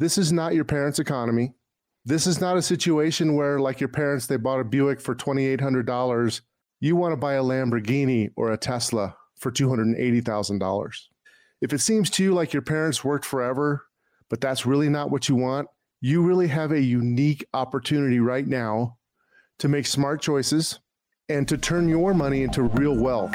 This is not your parents' economy. This is not a situation where, like your parents, they bought a Buick for $2,800. You want to buy a Lamborghini or a Tesla for $280,000. If it seems to you like your parents worked forever, but that's really not what you want, you really have a unique opportunity right now to make smart choices and to turn your money into real wealth.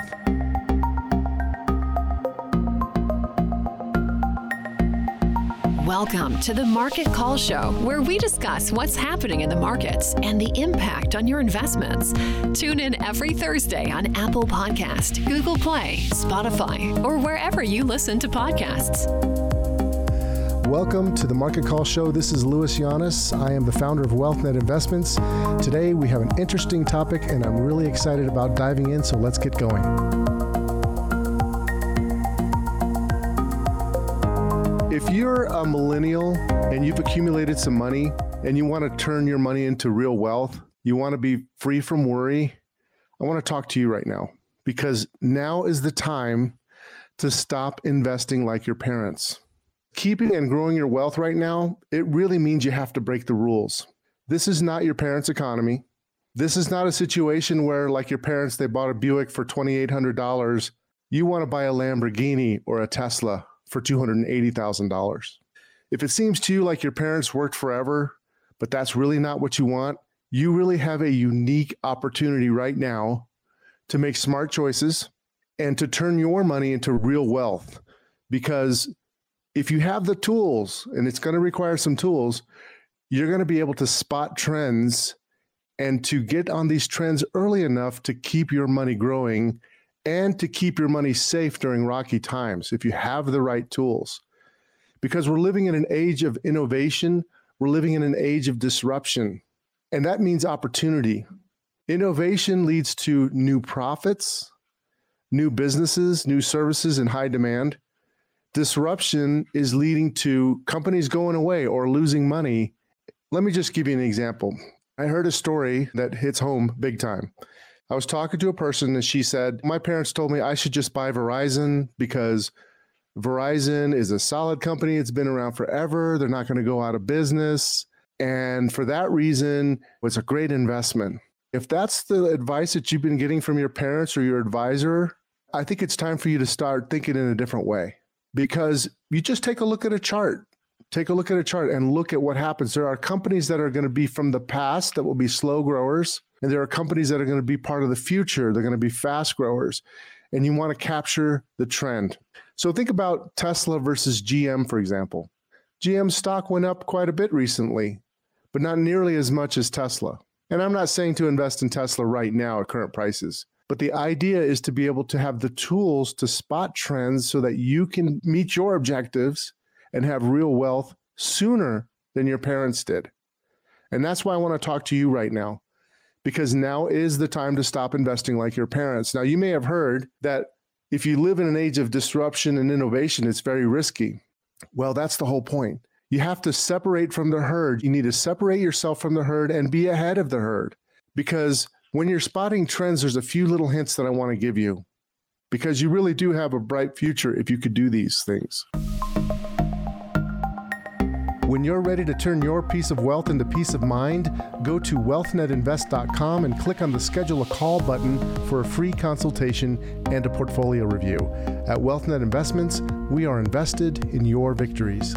Welcome to the Market Call Show, where we discuss what's happening in the markets and the impact on your investments. Tune in every Thursday on Apple Podcast, Google Play, Spotify, or wherever you listen to podcasts. Welcome to the Market Call Show. This is Louis Llanes. I am the founder of WealthNet Investments. Today we have an interesting topic, and I'm really excited about diving in, so let's get going. You're a millennial and you've accumulated some money and you want to turn your money into real wealth, you want to be free from worry, I want to talk to you right now because now is the time to stop investing like your parents. Keeping and growing your wealth right now, it really means you have to break the rules. This is not your parents' economy. This is not a situation where, like your parents, they bought a Buick for $2,800. You want to buy a Lamborghini or a Tesla for $280,000. If it seems to you like your parents worked forever, but that's really not what you want, you really have a unique opportunity right now to make smart choices and to turn your money into real wealth. Because if you have the tools, and it's going to require some tools, you're going to be able to spot trends and to get on these trends early enough to keep your money growing and to keep your money safe during rocky times if you have the right tools. Because we're living in an age of innovation, we're living in an age of disruption, and that means opportunity. Innovation leads to new profits, new businesses, new services in high demand. Disruption is leading to companies going away or losing money. Let me just give you an example. I heard a story that hits home big time. I was talking to a person and she said, My parents told me I should just buy Verizon because Verizon is a solid company. It's been around forever. They're not going to go out of business. And for that reason, it's a great investment. If that's the advice that you've been getting from your parents or your advisor, I think it's time for you to start thinking in a different way because you just take a look at a chart. Take a look at a chart and look at what happens. There are companies that are going to be from the past that will be slow growers and there are companies that are going to be part of the future. They're going to be fast growers. And you want to capture the trend. So think about Tesla versus GM, for example. GM stock went up quite a bit recently, but not nearly as much as Tesla. And I'm not saying to invest in Tesla right now at current prices, but the idea is to be able to have the tools to spot trends so that you can meet your objectives and have real wealth sooner than your parents did. And that's why I want to talk to you right now because now is the time to stop investing like your parents. Now, you may have heard that if you live in an age of disruption and innovation, it's very risky. Well, that's the whole point. You have to separate from the herd. You need to separate yourself from the herd and be ahead of the herd. Because when you're spotting trends, there's a few little hints that I want to give you because you really do have a bright future if you could do these things. When you're ready to turn your piece of wealth into peace of mind, go to wealthnetinvest.com and click on the schedule a call button for a free consultation and a portfolio review. At WealthNet Investments, we are invested in your victories.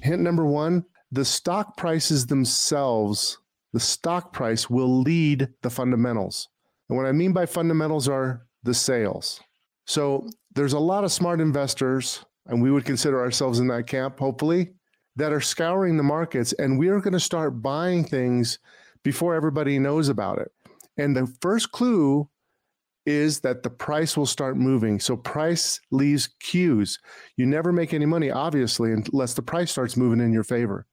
Hint number one the stock prices themselves, the stock price will lead the fundamentals. And what I mean by fundamentals are the sales. So there's a lot of smart investors, and we would consider ourselves in that camp, hopefully, that are scouring the markets, and we are going to start buying things before everybody knows about it. And the first clue is that the price will start moving. So price leaves cues. You never make any money, obviously, unless the price starts moving in your favor.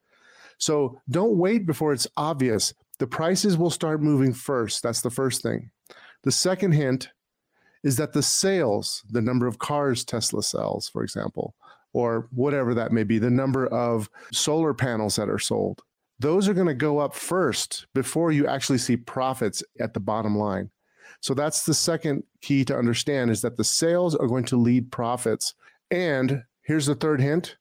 So don't wait before it's obvious. The prices will start moving first. That's the first thing. The second hint is that the sales, the number of cars Tesla sells, for example, or whatever that may be, the number of solar panels that are sold. Those are going to go up first before you actually see profits at the bottom line. So that's the second key to understand is that the sales are going to lead profits. And here's the third hint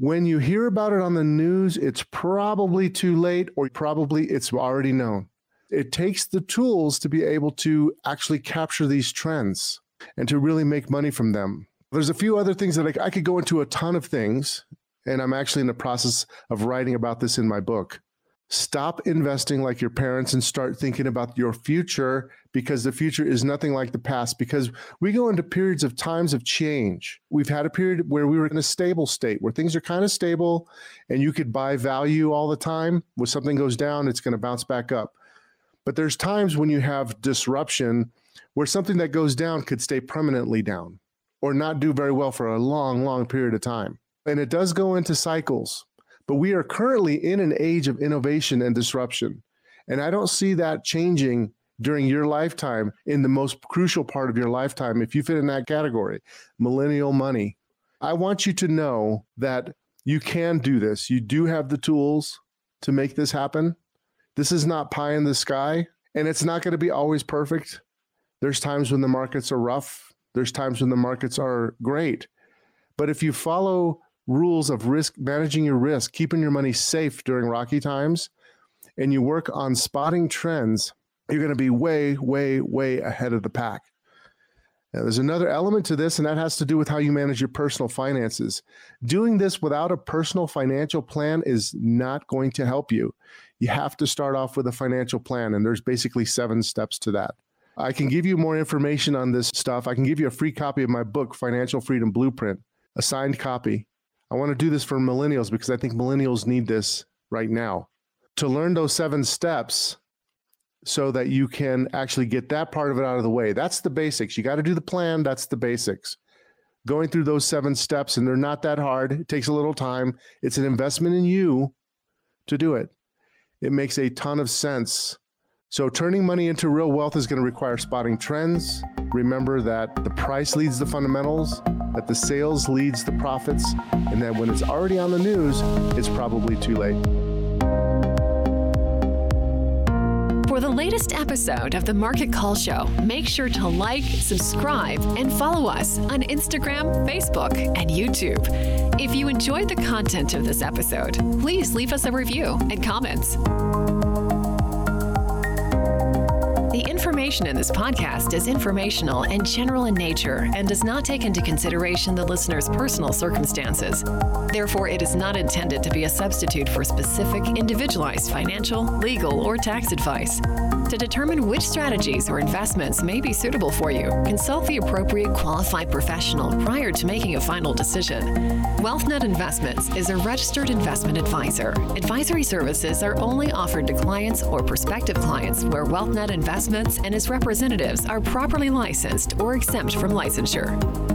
When you hear about it on the news, it's probably too late or probably it's already known. It takes the tools to be able to actually capture these trends and to really make money from them. There's a few other things that I, I could go into a ton of things, and I'm actually in the process of writing about this in my book. Stop investing like your parents and start thinking about your future because the future is nothing like the past. Because we go into periods of times of change. We've had a period where we were in a stable state where things are kind of stable and you could buy value all the time. When something goes down, it's going to bounce back up. But there's times when you have disruption where something that goes down could stay permanently down or not do very well for a long, long period of time. And it does go into cycles. But we are currently in an age of innovation and disruption. And I don't see that changing during your lifetime in the most crucial part of your lifetime if you fit in that category millennial money. I want you to know that you can do this. You do have the tools to make this happen. This is not pie in the sky, and it's not going to be always perfect. There's times when the markets are rough, there's times when the markets are great. But if you follow rules of risk managing your risk, keeping your money safe during rocky times, and you work on spotting trends, you're going to be way, way, way ahead of the pack. Now, there's another element to this, and that has to do with how you manage your personal finances. Doing this without a personal financial plan is not going to help you. You have to start off with a financial plan, and there's basically seven steps to that. I can give you more information on this stuff. I can give you a free copy of my book, Financial Freedom Blueprint, a signed copy. I want to do this for millennials because I think millennials need this right now. To learn those seven steps so that you can actually get that part of it out of the way. That's the basics. You got to do the plan, that's the basics. Going through those seven steps, and they're not that hard. It takes a little time. It's an investment in you to do it. It makes a ton of sense. So, turning money into real wealth is going to require spotting trends. Remember that the price leads the fundamentals that the sales leads the profits, and that when it's already on the news, it's probably too late. For the latest episode of the Market Call Show, make sure to like, subscribe, and follow us on Instagram, Facebook, and YouTube. If you enjoyed the content of this episode, please leave us a review and comments. The information in this podcast is informational and general in nature and does not take into consideration the listener's personal circumstances. Therefore, it is not intended to be a substitute for specific, individualized financial, legal, or tax advice. To determine which strategies or investments may be suitable for you, consult the appropriate qualified professional prior to making a final decision. WealthNet Investments is a registered investment advisor. Advisory services are only offered to clients or prospective clients where WealthNet Investments and its representatives are properly licensed or exempt from licensure.